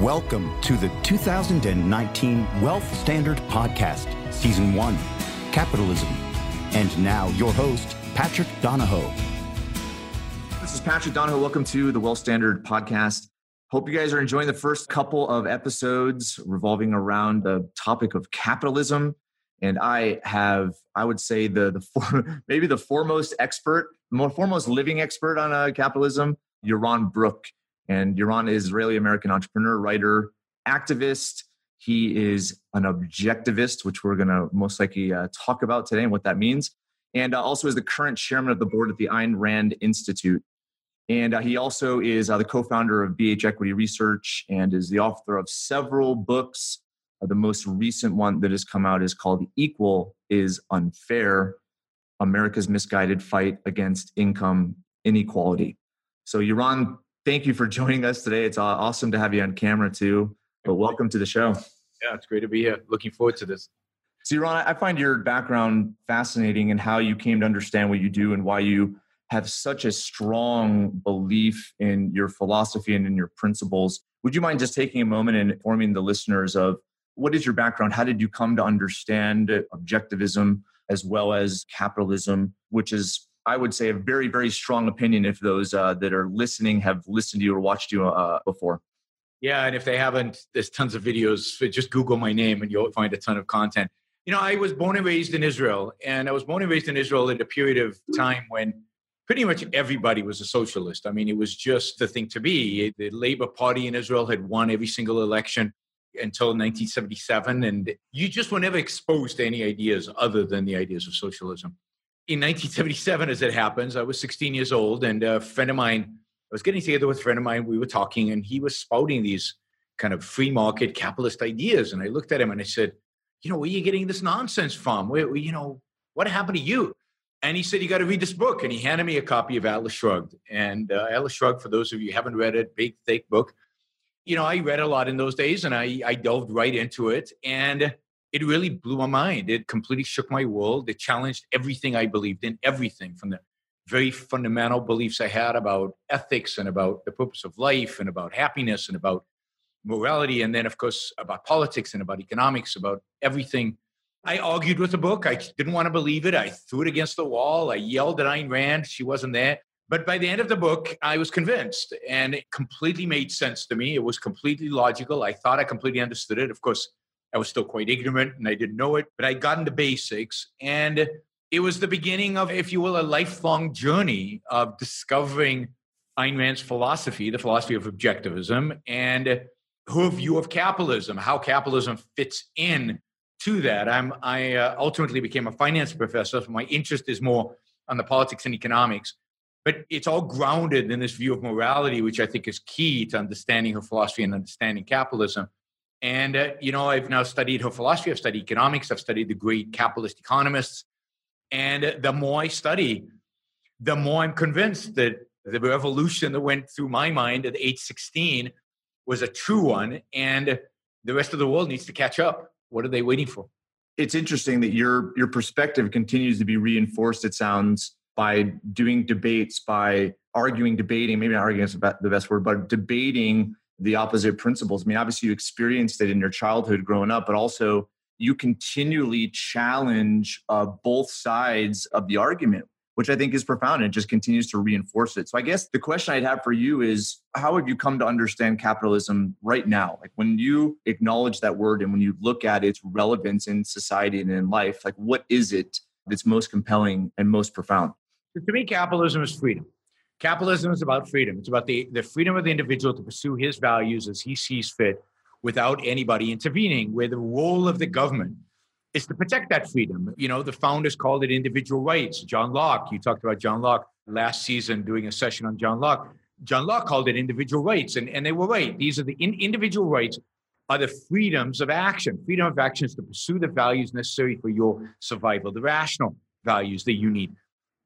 Welcome to the 2019 Wealth Standard Podcast, Season 1 Capitalism. And now, your host, Patrick Donohoe. This is Patrick Donohoe. Welcome to the Wealth Standard Podcast. Hope you guys are enjoying the first couple of episodes revolving around the topic of capitalism. And I have, I would say, the the for, maybe the foremost expert, more foremost living expert on uh, capitalism, Yaron Brook. And Yaron is Israeli American entrepreneur, writer, activist. He is an objectivist, which we're going to most likely uh, talk about today and what that means. And uh, also is the current chairman of the board at the Ayn Rand Institute. And uh, he also is uh, the co founder of BH Equity Research and is the author of several books. Uh, the most recent one that has come out is called Equal is Unfair America's Misguided Fight Against Income Inequality. So, Yaron, thank you for joining us today. It's awesome to have you on camera too. But welcome to the show. Yeah, it's great to be here. Looking forward to this. So, Yaron, I find your background fascinating and how you came to understand what you do and why you have such a strong belief in your philosophy and in your principles. Would you mind just taking a moment and informing the listeners of what is your background? How did you come to understand objectivism as well as capitalism, which is I would say a very, very strong opinion if those uh, that are listening have listened to you or watched you uh, before. Yeah, and if they haven't, there's tons of videos. Just Google my name and you'll find a ton of content. You know, I was born and raised in Israel, and I was born and raised in Israel at a period of time when pretty much everybody was a socialist. I mean, it was just the thing to be. The Labor Party in Israel had won every single election until 1977, and you just were never exposed to any ideas other than the ideas of socialism in 1977, as it happens, I was 16 years old, and a friend of mine, I was getting together with a friend of mine. We were talking, and he was spouting these kind of free market capitalist ideas. And I looked at him and I said, "You know, where are you getting this nonsense from? Where, you know, what happened to you?" And he said, "You got to read this book." And he handed me a copy of Atlas Shrugged. And uh, Atlas Shrugged, for those of you haven't read it, big thick book. You know, I read a lot in those days, and I I delved right into it. And it really blew my mind. It completely shook my world. It challenged everything I believed in, everything from the very fundamental beliefs I had about ethics and about the purpose of life and about happiness and about morality. And then, of course, about politics and about economics, about everything. I argued with the book. I didn't want to believe it. I threw it against the wall. I yelled at Ayn Rand. She wasn't there. But by the end of the book, I was convinced and it completely made sense to me. It was completely logical. I thought I completely understood it. Of course, I was still quite ignorant and I didn't know it, but I got into basics. And it was the beginning of, if you will, a lifelong journey of discovering Ayn Rand's philosophy, the philosophy of objectivism, and her view of capitalism, how capitalism fits in to that. I'm, I uh, ultimately became a finance professor. So my interest is more on the politics and economics. But it's all grounded in this view of morality, which I think is key to understanding her philosophy and understanding capitalism. And, uh, you know, I've now studied her philosophy, I've studied economics, I've studied the great capitalist economists. And the more I study, the more I'm convinced that the revolution that went through my mind at age 16 was a true one. And the rest of the world needs to catch up. What are they waiting for? It's interesting that your your perspective continues to be reinforced, it sounds, by doing debates, by arguing, debating, maybe not arguing is the best word, but debating the opposite principles. I mean, obviously, you experienced it in your childhood growing up, but also you continually challenge uh, both sides of the argument, which I think is profound and just continues to reinforce it. So, I guess the question I'd have for you is how have you come to understand capitalism right now? Like, when you acknowledge that word and when you look at its relevance in society and in life, like, what is it that's most compelling and most profound? To me, capitalism is freedom. Capitalism is about freedom. It's about the, the freedom of the individual to pursue his values as he sees fit without anybody intervening, where the role of the government is to protect that freedom. You know, the founders called it individual rights. John Locke, you talked about John Locke last season doing a session on John Locke. John Locke called it individual rights, and, and they were right. These are the in, individual rights are the freedoms of action. Freedom of action is to pursue the values necessary for your survival, the rational values that you need.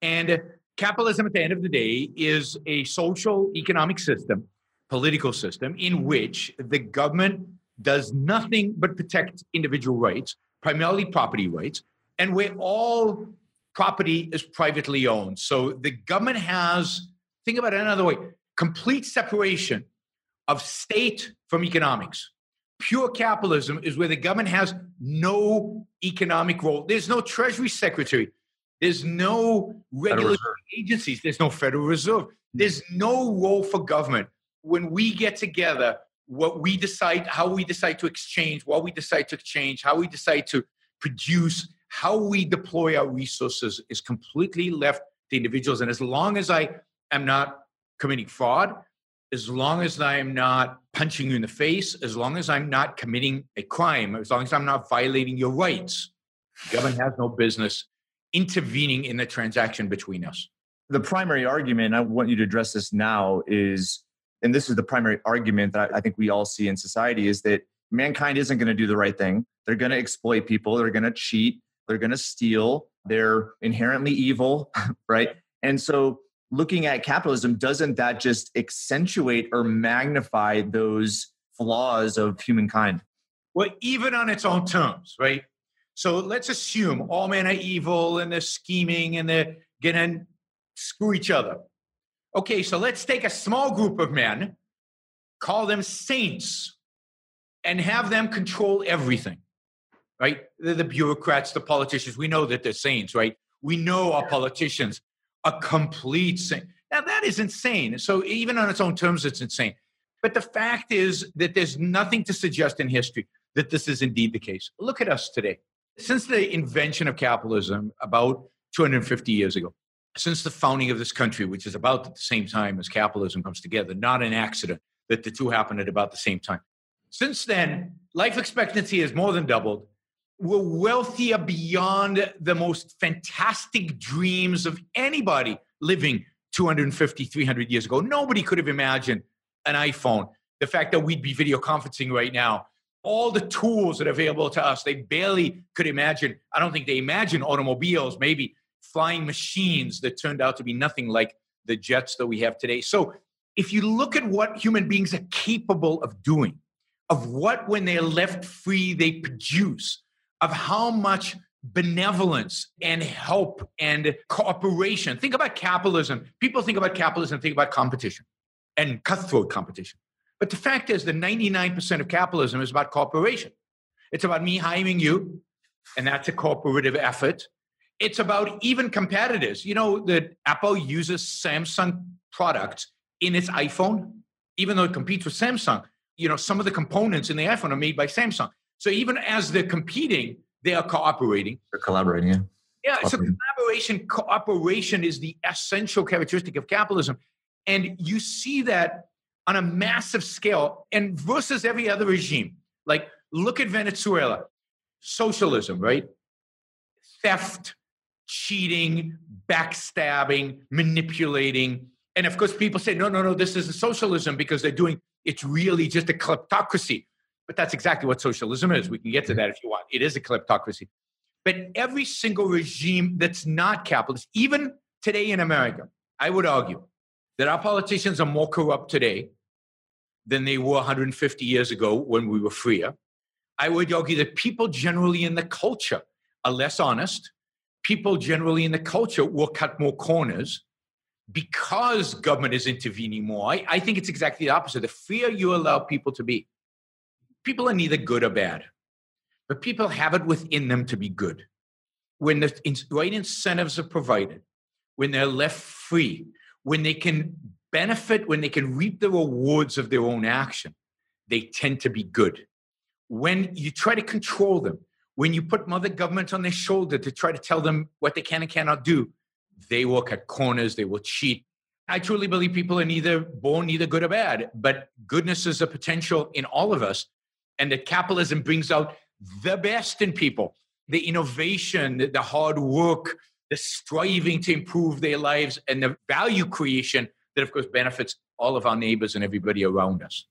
And capitalism at the end of the day is a social economic system, political system, in which the government does nothing but protect individual rights, primarily property rights, and where all property is privately owned. So the government has, think about it another way, complete separation of state from economics. Pure capitalism is where the government has no economic role. There's no Treasury Secretary. There's no regulatory agencies. There's no Federal Reserve. Mm. There's no role for government. When we get together, what we decide, how we decide to exchange, what we decide to exchange, how we decide to produce, how we deploy our resources is completely left to individuals. And as long as I am not committing fraud, as long as I am not punching you in the face, as long as I'm not committing a crime, as long as I'm not violating your rights, government has no business intervening in the transaction between us. The primary argument, I want you to address this now, is, and this is the primary argument that I think we all see in society, is that mankind isn't going to do the right thing. They're going to exploit people, they're going to cheat, they're going to steal, they're inherently evil, right? And so looking at capitalism, doesn't that just accentuate or magnify those flaws of humankind? Well, even on its own terms, right? So let's assume all men are evil and they're scheming and they're going to screw each other. Okay, so let's take a small group of men, call them saints, and have them control everything, right? They're the bureaucrats, the politicians. We know that they're saints, right? We know our politicians are complete saints. Now, that is insane. So, even on its own terms, it's insane. But the fact is that there's nothing to suggest in history that this is indeed the case. Look at us today. Since the invention of capitalism about 250 years ago, since the founding of this country, which is about the same time as capitalism comes together, not an accident that the two happened at about the same time. Since then, life expectancy has more than doubled. We're wealthier beyond the most fantastic dreams of anybody living 250, 300 years ago. Nobody could have imagined an iPhone. The fact that we'd be video conferencing right now, all the tools that are available to us. They barely could imagine. I don't think they imagine automobiles, maybe flying machines that turned out to be nothing like the jets that we have today. So if you look at what human beings are capable of doing, of what when they're left free they produce, of how much benevolence and help and cooperation. Think about capitalism. People think about capitalism, think about competition and cutthroat competition. But the fact is that 99% of capitalism is about cooperation. It's about me hiring you, and that's a cooperative effort. It's about even competitors. You know that Apple uses Samsung products in its iPhone, even though it competes with Samsung. You know, some of the components in the iPhone are made by Samsung. So even as they're competing, they are cooperating. They're collaborating, yeah. Yeah, so collaboration, cooperation is the essential characteristic of capitalism. And you see that on a massive scale and versus every other regime. Like, look at Venezuela socialism, right? Theft, cheating, backstabbing, manipulating. And of course, people say, no, no, no, this isn't socialism because they're doing it's really just a kleptocracy. But that's exactly what socialism is. We can get to that if you want. It is a kleptocracy. But every single regime that's not capitalist, even today in America, I would argue that our politicians are more corrupt today than they were 150 years ago when we were freer. I would argue that people generally in the culture are less honest. People generally in the culture will cut more corners because government is intervening more. I, I think it's exactly the opposite. The freer you allow people to be, people are neither good or bad, but people have it within them to be good. When the right incentives are provided, when they're left free, when they can benefit, when they can reap the rewards of their own action, they tend to be good. When you try to control them, when you put mother government on their shoulder to try to tell them what they can and cannot do, they will cut corners, they will cheat. I truly believe people are neither born neither good or bad, but goodness is a potential in all of us, and that capitalism brings out the best in people the innovation, the hard work, the striving to improve their lives and the value creation that, of course, benefits all of our neighbors and everybody around us.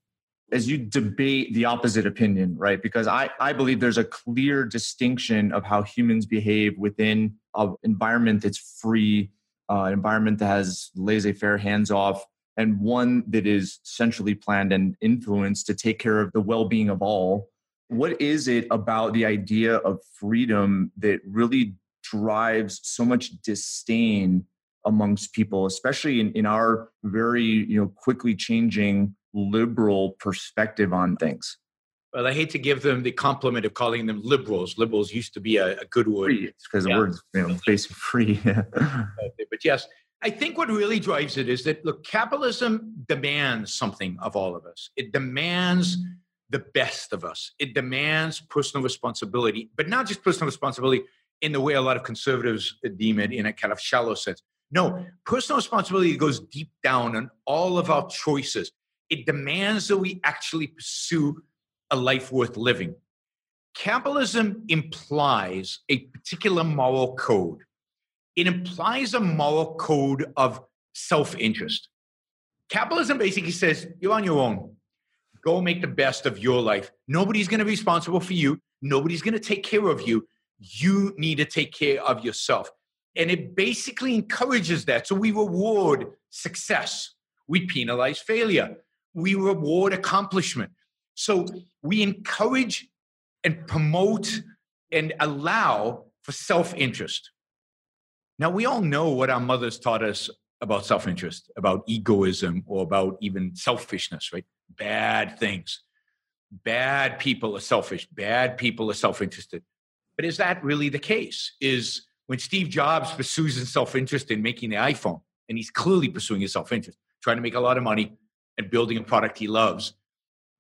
As you debate the opposite opinion, right? Because I, I believe there's a clear distinction of how humans behave within an environment that's free, uh, an environment that has laissez faire, hands off, and one that is centrally planned and influenced to take care of the well being of all. What is it about the idea of freedom that really drives so much disdain amongst people, especially in, in our very you know quickly changing liberal perspective on things. Well, I hate to give them the compliment of calling them liberals. Liberals used to be a, a good word. because yeah. the word's you know, basically free. but yes, I think what really drives it is that look, capitalism demands something of all of us. It demands the best of us. It demands personal responsibility, but not just personal responsibility in the way a lot of conservatives deem it in a kind of shallow sense. No, personal responsibility goes deep down on all of our choices. It demands that we actually pursue a life worth living. Capitalism implies a particular moral code. It implies a moral code of self interest. Capitalism basically says you're on your own. Go make the best of your life. Nobody's going to be responsible for you. Nobody's going to take care of you. You need to take care of yourself. And it basically encourages that. So we reward success, we penalize failure, we reward accomplishment. So we encourage and promote and allow for self interest. Now, we all know what our mothers taught us about self interest, about egoism, or about even selfishness, right? Bad things. Bad people are selfish. Bad people are self interested. But is that really the case? Is when Steve Jobs pursues his self interest in making the iPhone, and he's clearly pursuing his self interest, trying to make a lot of money and building a product he loves,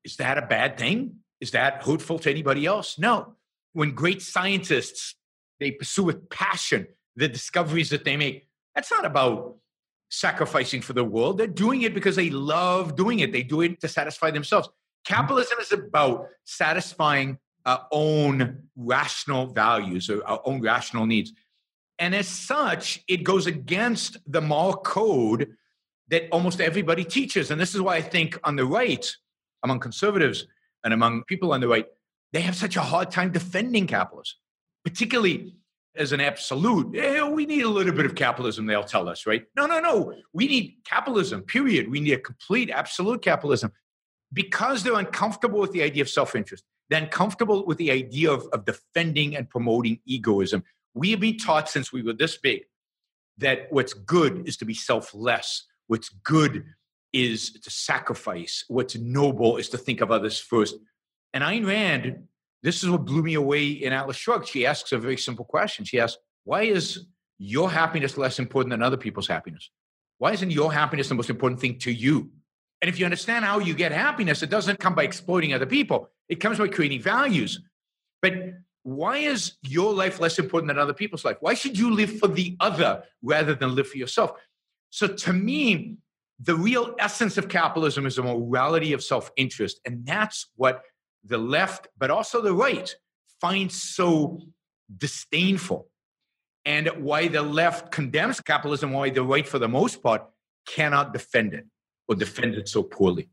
is that a bad thing? Is that hurtful to anybody else? No. When great scientists they pursue with passion the discoveries that they make, that's not about sacrificing for the world. They're doing it because they love doing it. They do it to satisfy themselves. Capitalism is about satisfying our own rational values or our own rational needs. And as such, it goes against the moral code that almost everybody teaches. And this is why I think on the right, among conservatives and among people on the right, they have such a hard time defending capitalism, particularly as an absolute. Eh, we need a little bit of capitalism, they'll tell us, right? No, no, no. We need capitalism, period. We need a complete, absolute capitalism because they're uncomfortable with the idea of self interest. They're uncomfortable with the idea of, of defending and promoting egoism. We have been taught since we were this big that what's good is to be selfless. What's good is to sacrifice. What's noble is to think of others first. And Ayn Rand, this is what blew me away in Atlas Shrugged. She asks a very simple question. She asks, Why is your happiness less important than other people's happiness? Why isn't your happiness the most important thing to you? And if you understand how you get happiness, it doesn't come by exploiting other people, it comes by creating values. But why is your life less important than other people's life? Why should you live for the other rather than live for yourself? So to me, the real essence of capitalism is a morality of self interest. And that's what the left, but also the right, finds so disdainful. And why the left condemns capitalism, why the right, for the most part, cannot defend it or defend it so poorly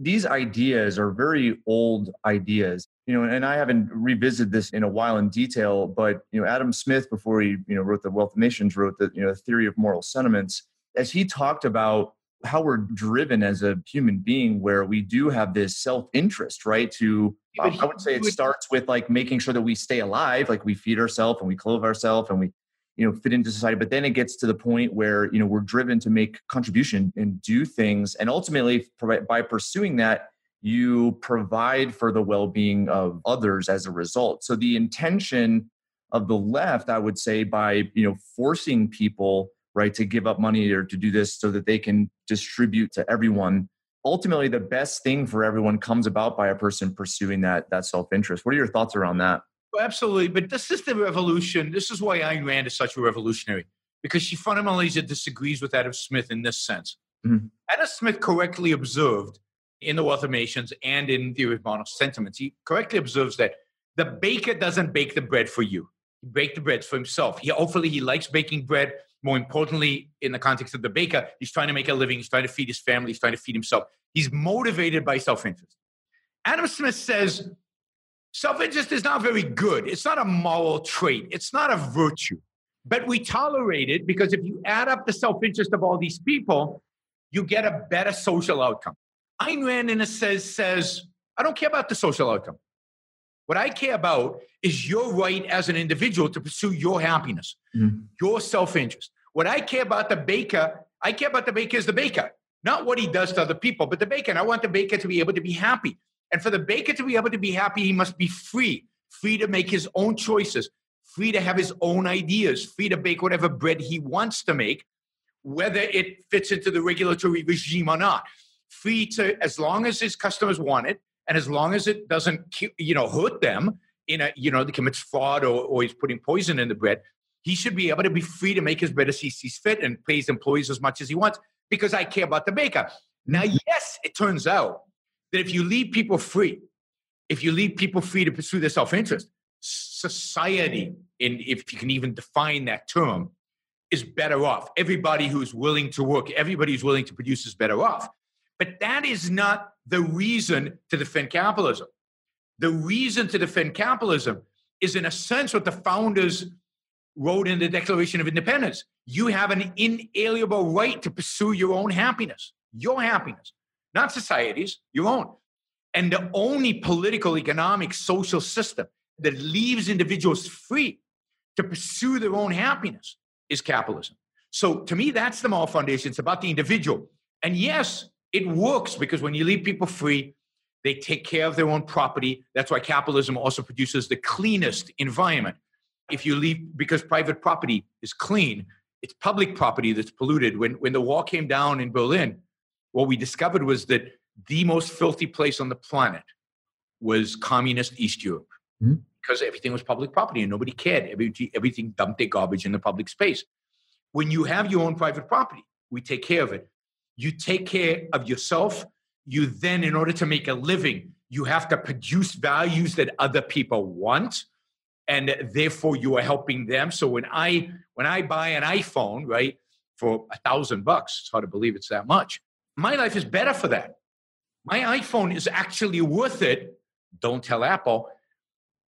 these ideas are very old ideas you know and i haven't revisited this in a while in detail but you know adam smith before he you know wrote the wealth of nations wrote the you know theory of moral sentiments as he talked about how we're driven as a human being where we do have this self-interest right to um, i would say it starts with like making sure that we stay alive like we feed ourselves and we clothe ourselves and we you know fit into society but then it gets to the point where you know we're driven to make contribution and do things and ultimately by pursuing that you provide for the well-being of others as a result. So the intention of the left i would say by you know forcing people right to give up money or to do this so that they can distribute to everyone ultimately the best thing for everyone comes about by a person pursuing that that self-interest. What are your thoughts around that absolutely. But this is the revolution. This is why Ayn Rand is such a revolutionary, because she fundamentally disagrees with Adam Smith in this sense. Mm-hmm. Adam Smith correctly observed in The Wealth of Nations and in Theory of Moral Sentiments, he correctly observes that the baker doesn't bake the bread for you. He bakes the bread for himself. He hopefully he likes baking bread. More importantly, in the context of the baker, he's trying to make a living. He's trying to feed his family. He's trying to feed himself. He's motivated by self-interest. Adam Smith says Self interest is not very good. It's not a moral trait, it's not a virtue. But we tolerate it because if you add up the self interest of all these people, you get a better social outcome. Ayn Rand, in a says, says, I don't care about the social outcome. What I care about is your right as an individual to pursue your happiness, mm-hmm. your self interest. What I care about the baker, I care about the baker as the baker. not what he does to other people, but the baker. And I want the baker to be able to be happy. And for the baker to be able to be happy, he must be free, free to make his own choices, free to have his own ideas, free to bake whatever bread he wants to make, whether it fits into the regulatory regime or not. Free to, as long as his customers want it, and as long as it doesn't, you know, hurt them in a, you know, they commits fraud or, or he's putting poison in the bread, he should be able to be free to make his bread as he sees fit and pay his employees as much as he wants because I care about the baker. Now, mm-hmm. yes, it turns out that if you leave people free, if you leave people free to pursue their self-interest, society, in if you can even define that term, is better off. Everybody who's willing to work, everybody who's willing to produce is better off. But that is not the reason to defend capitalism. The reason to defend capitalism is, in a sense, what the founders wrote in the Declaration of Independence. You have an inalienable right to pursue your own happiness, your happiness, not society's, your own. And the only political, economic, social system that leaves individuals free to pursue their own happiness is capitalism. So to me, that's the moral foundation. It's about the individual. And yes, it works because when you leave people free, they take care of their own property. That's why capitalism also produces the cleanest environment. If you leave, because private property is clean, it's public property that's polluted. When, when the wall came down in Berlin, what we discovered was that the most filthy place on the planet was communist East Europe mm-hmm. because everything was public property and nobody cared. Everything, everything dumped their garbage in the public space. When you have your own private property, we take care of it. You take care of yourself. You then, in order to make a living, you have to produce values that other people want and therefore you are helping them so when i when i buy an iphone right for a thousand bucks it's hard to believe it's that much my life is better for that. My iphone is actually worth it. Don't tell apple.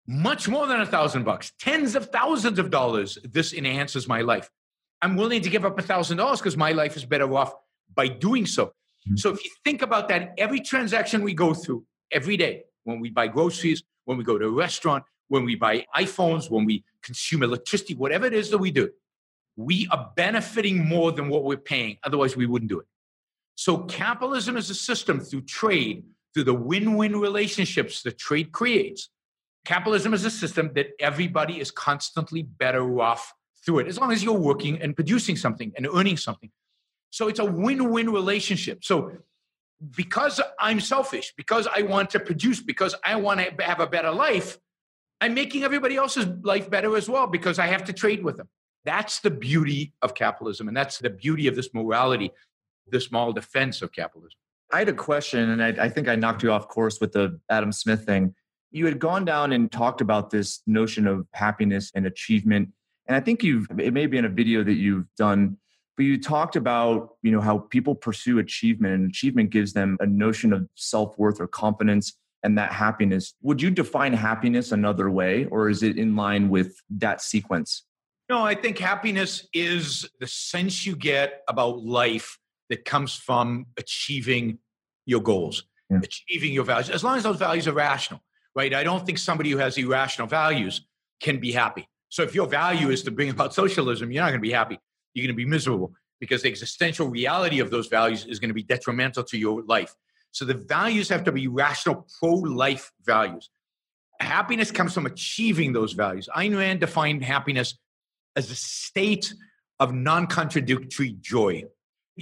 Much more than a thousand bucks. Tens of thousands of dollars. This enhances my life. I'm willing to give up a thousand dollars because my life is better off by doing so. Mm-hmm. so if you think about that every transaction we go through every day when we buy groceries when we go to a restaurant when we buy iPhones, when we consume electricity, whatever it is that we do, we are benefiting more than what we're paying. Otherwise, we wouldn't do it. So, capitalism is a system through trade, through the win win relationships that trade creates. Capitalism is a system that everybody is constantly better off through it, as long as you're working and producing something and earning something. So, it's a win win relationship. So, because I'm selfish, because I want to produce, because I want to have a better life, I'm making everybody else's life better as well because I have to trade with them. That's the beauty of capitalism. And that's the beauty of this morality, this moral defense of capitalism. I had a question, and I, I, think I knocked you off course with the Adam Smith thing. You had gone down and talked about this notion of happiness and achievement. And I think you've, it may be in a video that you've done, but you talked about, you know, how people pursue achievement and achievement gives them a notion of self worth or confidence and that happiness. Would you define happiness another way, or is it in line with that sequence? No, I think happiness is the sense you get about life that comes from achieving your goals, yeah. achieving your values, as long as those values are rational, right? I don't think somebody who has irrational values can be happy. So if your value is to bring about socialism, you're not going to be happy. You're going to be miserable because the existential reality of those values is going to be detrimental to your life. So the values have to be rational, pro life values. Happiness comes from achieving those values. Ayn Rand defined happiness as a state of non contradictory joy.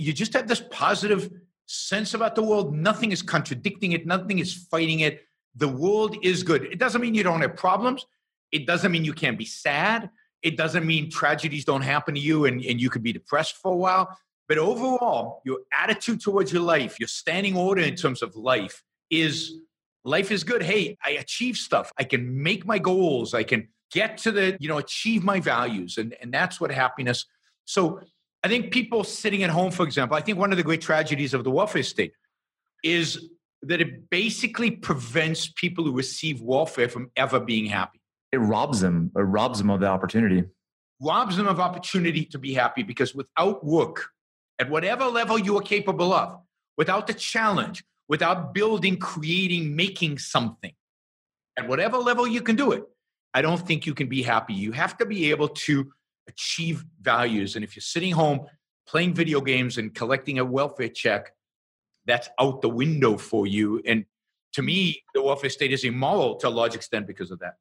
You just have this positive sense about the world. Nothing is contradicting it, nothing is fighting it. The world is good. It doesn't mean you don't have problems. It doesn't mean you can't be sad. It doesn't mean tragedies don't happen to you and, and you could be depressed for a while. But overall, your attitude towards your life, your standing order in terms of life is life is good. Hey, I achieve stuff. I can make my goals. I can get to the, you know, achieve my values. And, and that's what happiness. So I think people sitting at home, for example, I think one of the great tragedies of the welfare state is that it basically prevents people who receive welfare from ever being happy. It robs them, it robs them of the opportunity. Robs them of opportunity to be happy because without work, at whatever level you are capable of, without the challenge, without building, creating, making something, at whatever level you can do it, I don't think you can be happy. You have to be able to achieve values. And if you're sitting home playing video games and collecting a welfare check, that's out the window for you. And to me, the welfare state is immoral to a large extent because of that.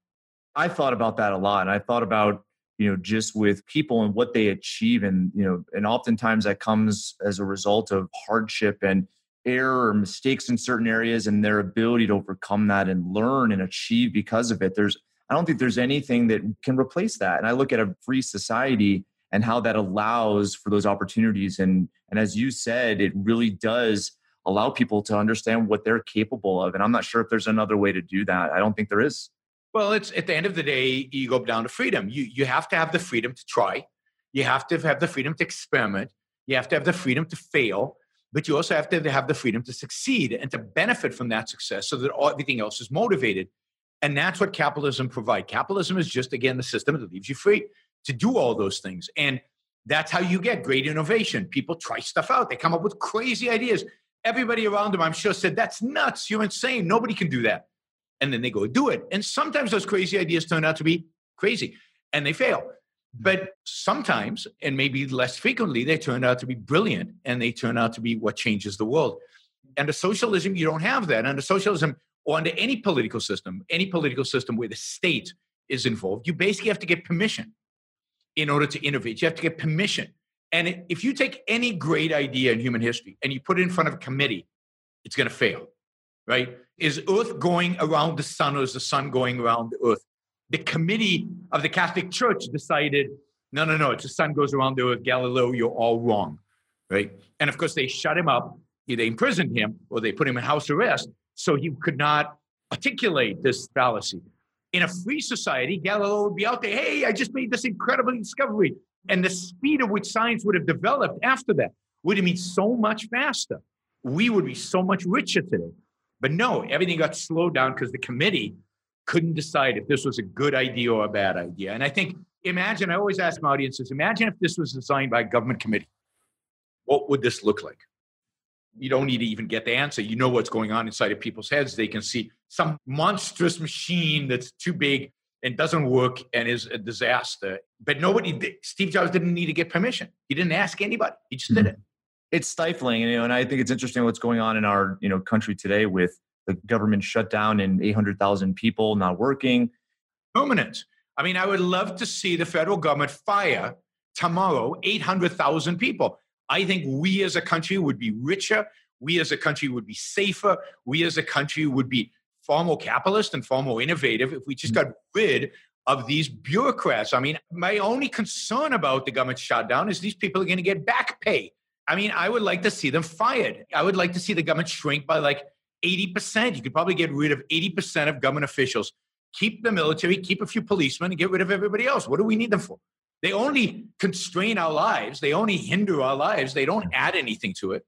I thought about that a lot. And I thought about, you know, just with people and what they achieve. And, you know, and oftentimes that comes as a result of hardship and error or mistakes in certain areas and their ability to overcome that and learn and achieve because of it. There's, I don't think there's anything that can replace that. And I look at a free society and how that allows for those opportunities. And, and as you said, it really does allow people to understand what they're capable of. And I'm not sure if there's another way to do that. I don't think there is. Well, it's at the end of the day, you go down to freedom. You you have to have the freedom to try. You have to have the freedom to experiment. You have to have the freedom to fail, but you also have to have the freedom to succeed and to benefit from that success so that all, everything else is motivated. And that's what capitalism provides. Capitalism is just again the system that leaves you free to do all those things. And that's how you get great innovation. People try stuff out. They come up with crazy ideas. Everybody around them, I'm sure, said, That's nuts. You're insane. Nobody can do that and then they go do it. And sometimes those crazy ideas turn out to be crazy and they fail. Mm-hmm. But sometimes, and maybe less frequently, they turn out to be brilliant and they turn out to be what changes the world. Mm-hmm. Under socialism, you don't have that. Under socialism, or under any political system, any political system where the state is involved, you basically have to get permission in order to innovate. You have to get permission. And if you take any great idea in human history and you put it in front of a committee, it's going to fail right? Is Earth going around the sun or is the sun going around the Earth? The committee of the Catholic Church decided, no, no, no, it's the sun goes around the Earth. Galileo, you're all wrong, right? And of course, they shut him up, they imprisoned him, or they put him in house arrest so he could not articulate this fallacy. In a free society, Galileo would be out there, hey, I just made this incredible discovery. And the speed at which science would have developed after that would have been so much faster. We would be so much richer today. But no, everything got slowed down because the committee couldn't decide if this was a good idea or a bad idea. And I think, imagine, I always ask my audiences, imagine if this was designed by a government committee. What would this look like? You don't need to even get the answer. You know what's going on inside of people's heads. They can see some monstrous machine that's too big and doesn't work and is a disaster. But nobody, Steve Jobs didn't need to get permission. He didn't ask anybody. He just did mm-hmm. it it's stifling, you know, and I think it's interesting what's going on in our, you know, country today with the government shutdown and 800,000 people not working. Permanent. I mean, I would love to see the federal government fire tomorrow 800,000 people. I think we as a country would be richer. We as a country would be safer. We as a country would be far more capitalist and far more innovative if we just mm. got rid of these bureaucrats. I mean, my only concern about the government shutdown is these people are going to get back pay. I mean, I would like to see them fired. I would like to see the government shrink by like 80%. You could probably get rid of 80% of government officials. Keep the military, keep a few policemen, and get rid of everybody else. What do we need them for? They only constrain our lives. They only hinder our lives. They don't add anything to it.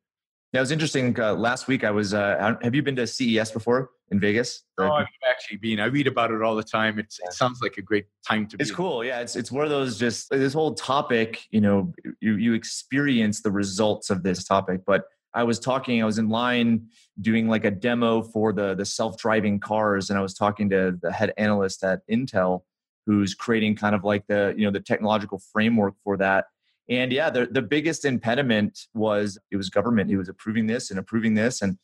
Yeah, it was interesting. Uh, last week, I was. Uh, have you been to CES before in Vegas? Oh, I've actually been. I read about it all the time. It's, it sounds like a great time to. Be. It's be. cool. Yeah, it's it's one of those just this whole topic. You know, you you experience the results of this topic. But I was talking. I was in line doing like a demo for the the self driving cars, and I was talking to the head analyst at Intel, who's creating kind of like the you know the technological framework for that and yeah, the, the biggest impediment was it was government. He was approving this and approving this. And,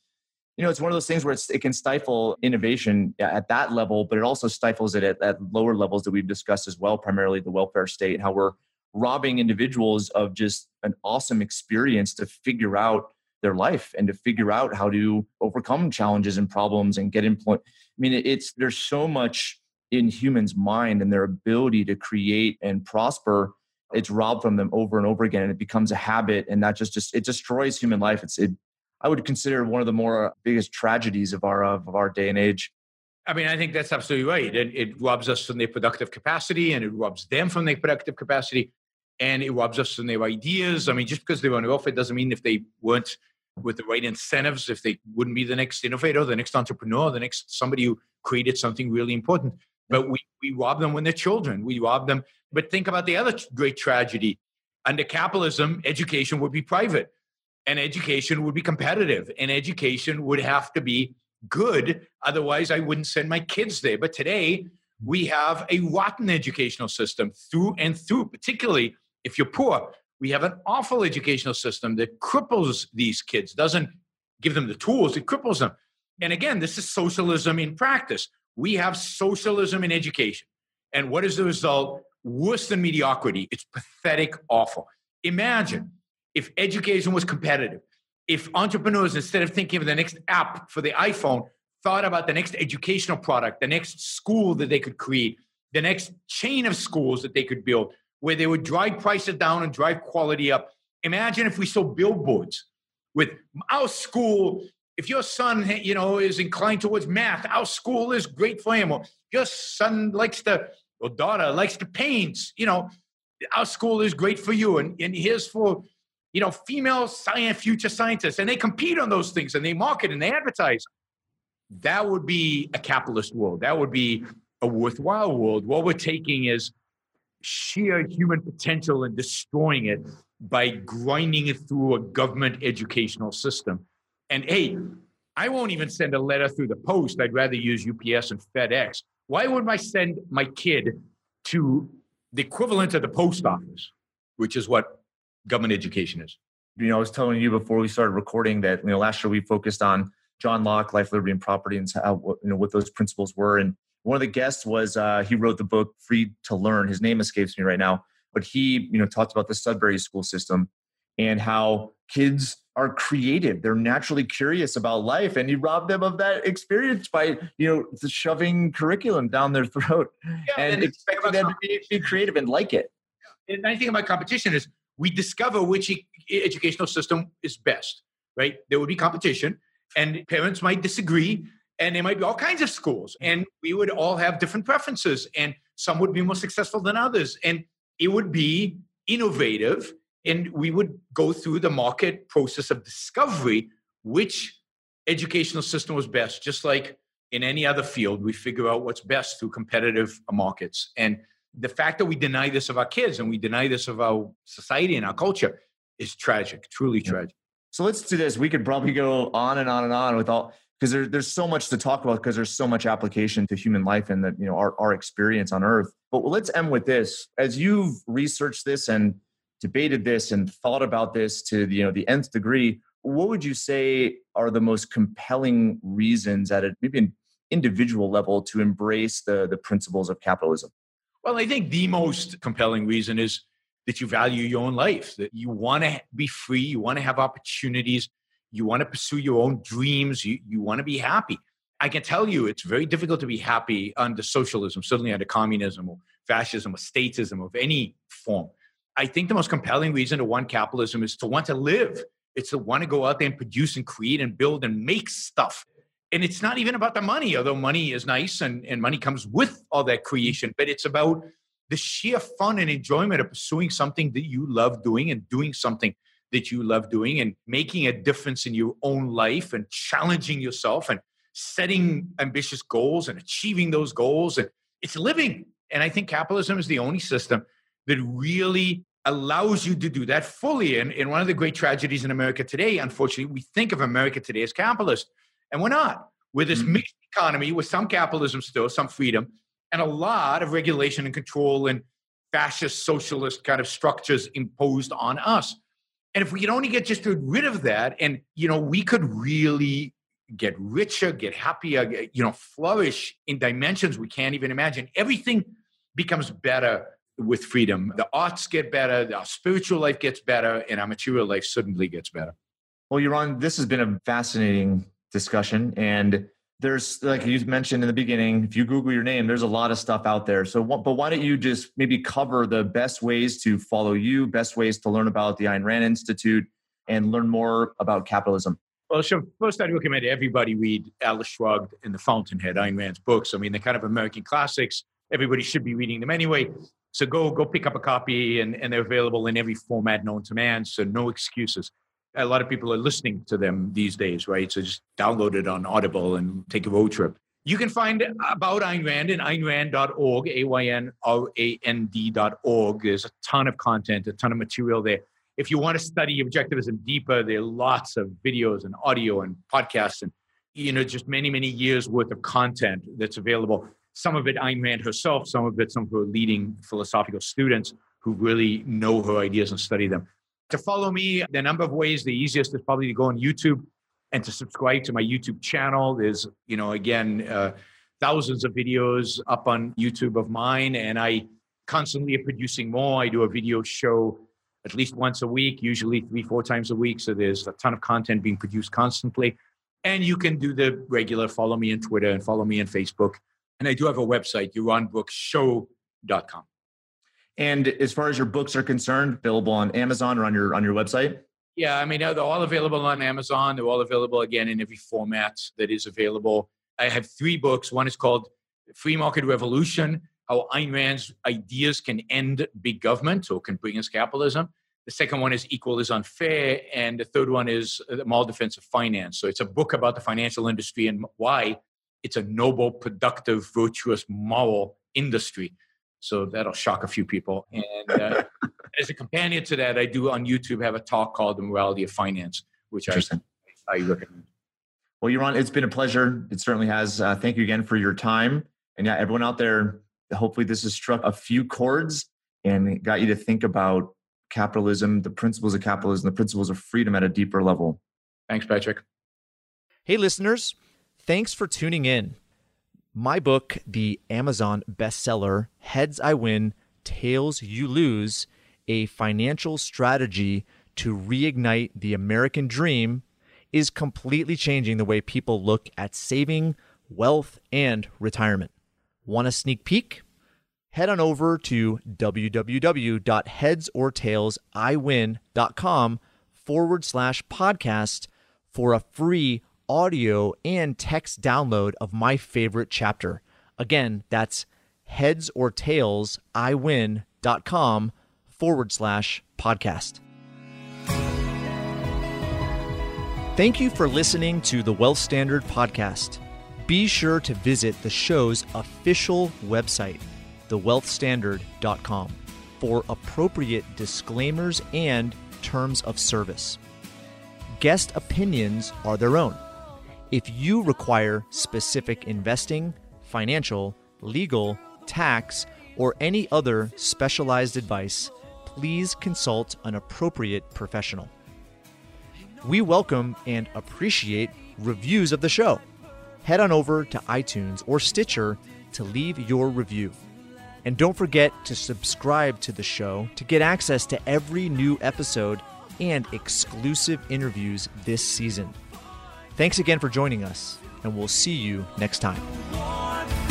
you know, it's one of those things where it can stifle innovation at that level, but it also stifles it at, at lower levels that we've discussed as well, primarily the welfare state, how we're robbing individuals of just an awesome experience to figure out their life and to figure out how to overcome challenges and problems and get employed. I mean, it's there's so much in humans' mind and their ability to create and prosper it's robbed from them over and over again and it becomes a habit and that just just it destroys human life. It's it i would consider one of the more uh, biggest tragedies of our of our day and age. I mean i think that's absolutely right. It, it robs us from their productive capacity and it robs them from their productive capacity and it robs us from their ideas. I mean just because they're on welfare doesn't mean if they weren't with the right incentives if they wouldn't be the next innovator the next entrepreneur the next somebody who created something really important but we, we rob them when they're children. We rob them. But think about the other great tragedy. Under capitalism, education would be private and education would be competitive and education would have to be good. Otherwise, I wouldn't send my kids there. But today, we have a rotten educational system through and through, particularly if you're poor. We have an awful educational system that cripples these kids, doesn't give them the tools, it cripples them. And again, this is socialism in practice. We have socialism in education. And what is the result? Worse than mediocrity. It's pathetic, awful. Imagine if education was competitive, if entrepreneurs, instead of thinking of the next app for the iPhone, thought about the next educational product, the next school that they could create, the next chain of schools that they could build, where they would drive prices down and drive quality up. Imagine if we saw billboards with our school. If your son, you know, is inclined towards math, our school is great for him. Or your son likes to, or daughter likes to paint, you know, our school is great for you. And, and here's for, you know, female science, future scientists. And they compete on those things and they market and they advertise. That would be a capitalist world. That would be a worthwhile world. What we're taking is sheer human potential and destroying it by grinding it through a government educational system. And hey, I won't even send a letter through the post. I'd rather use UPS and FedEx. Why would I send my kid to the equivalent of the post office, which is what government education is? You know, I was telling you before we started recording that you know last year we focused on John Locke, life, liberty, and property, and how you know what those principles were. And one of the guests was uh, he wrote the book Free to Learn. His name escapes me right now, but he you know talked about the Sudbury school system and how kids are creative. They're naturally curious about life and you rob them of that experience by you know shoving curriculum down their throat. Yeah, and, expecting them to be, be, creative and like it. And i think about competition is we discover which e- educational system is best right? There would be competition and parents might disagree and there might be all kinds of schools mm-hmm. and we would all have different preferences and some would be more successful than others and it would be innovative and we would go through the market process of discovery which educational system was best. Just like in any other field we figure out what's best through competitive markets. And the fact that we deny this of our kids and we deny this of our society and our culture is tragic truly tragic. So let's do this. We could probably go on and on and on with all because there, there's so much to talk about because there's so much application to human life and that you know our, our experience on earth. But let's end with this. As you've researched this and debated this and thought about this to the, you know the nth degree what would you say are the most compelling reasons at a maybe an individual level to embrace the the principles of capitalism? Well i think the most compelling reason is that you value your own life that you want to be free you want to have opportunities you want to pursue your own dreams you, you want to be happy. I can tell you it's very difficult to be happy under socialism certainly under communism or fascism or statism of any form I think the most compelling reason to want capitalism is to want to live. It's to want to go out there and produce and create and build and make stuff. And it's not even about the money, although money is nice and, and money comes with all that creation, but it's about the sheer fun and enjoyment of pursuing something that you love doing and doing something that you love doing and making a difference in your own life and challenging yourself and setting ambitious goals and achieving those goals. And it's living. And I think capitalism is the only system that really allows you to do that fully. And, and one of the great tragedies in America today, unfortunately, we think of America today as capitalist, and we're not. With this mm-hmm. mixed economy, with some capitalism still, some freedom, and a lot of regulation and control and fascist socialist kind of structures imposed on us. And if we could only get just rid of that, and you know, we could really get richer, get happier, you know, flourish in dimensions we can't even imagine. Everything becomes better with freedom. The arts get better, our spiritual life gets better, and our material life suddenly gets better. Well, Yaron, this has been a fascinating discussion. And there's, like you mentioned in the beginning, if you Google your name, there's a lot of stuff out there. So, but why don't you just maybe cover the best ways to follow you, best ways to learn about the Ayn Rand Institute, and learn more about capitalism? Well, sure. First, I'd recommend everybody read Atlas Shrugged and The Fountainhead, Ayn Rand's books. I mean, they're kind of American classics. Everybody should be reading them anyway. So go go pick up a copy, and, and they're available in every format known to man. So no excuses. A lot of people are listening to them these days, right? So just download it on Audible and take a road trip. You can find about Ayn Rand in AynRand.org, A-Y-N-R-A-N-D.org. There's a ton of content, a ton of material there. If you want to study objectivism deeper, there are lots of videos and audio and podcasts and you know just many many years worth of content that's available some of it Ayn Rand herself, some of it some of her leading philosophical students who really know her ideas and study them. To follow me, the number of ways, the easiest is probably to go on YouTube, and to subscribe to my YouTube channel. There's, you know, again, uh, thousands of videos up on YouTube of mine, and I constantly are producing more. I do a video show at least once a week, usually three, four times a week. So there's a ton of content being produced constantly. And you can do the regular follow me on Twitter and follow me on Facebook. And I do have a website, yaronbrookshow.com. And as far as your books are concerned, available on Amazon or on your on your website? Yeah, I mean they're all available on Amazon. They're all available again in every format that is available. I have three books. One is called Free Market Revolution: How Ayn Rand's Ideas Can End Big Government or Can Bring Us Capitalism. The second one is Equal is Unfair, and the third one is The Moral Defense of Finance. So it's a book about the financial industry and why it's a noble, productive, virtuous, moral industry. So that'll shock a few people. And uh, as a companion to that, I do on YouTube have a talk called The Morality of Finance, which I, I recommend. Well, Yaron, it's been a pleasure. It certainly has. Uh, thank you again for your time. And yeah, everyone out there, hopefully this has struck a few chords and got you to think about capitalism, the principles of capitalism, the principles of freedom at a deeper level. Thanks, Patrick. Hey, listeners. Thanks for tuning in. My book, the Amazon bestseller, Heads I Win, Tails You Lose A Financial Strategy to Reignite the American Dream, is completely changing the way people look at saving, wealth, and retirement. Want a sneak peek? Head on over to www.headsortailsiwin.com forward slash podcast for a free audio and text download of my favorite chapter. Again, that's headsortailsiwin.com forward slash podcast. Thank you for listening to the Wealth Standard Podcast. Be sure to visit the show's official website, thewealthstandard.com, for appropriate disclaimers and terms of service. Guest opinions are their own. If you require specific investing, financial, legal, tax, or any other specialized advice, please consult an appropriate professional. We welcome and appreciate reviews of the show. Head on over to iTunes or Stitcher to leave your review. And don't forget to subscribe to the show to get access to every new episode and exclusive interviews this season. Thanks again for joining us, and we'll see you next time.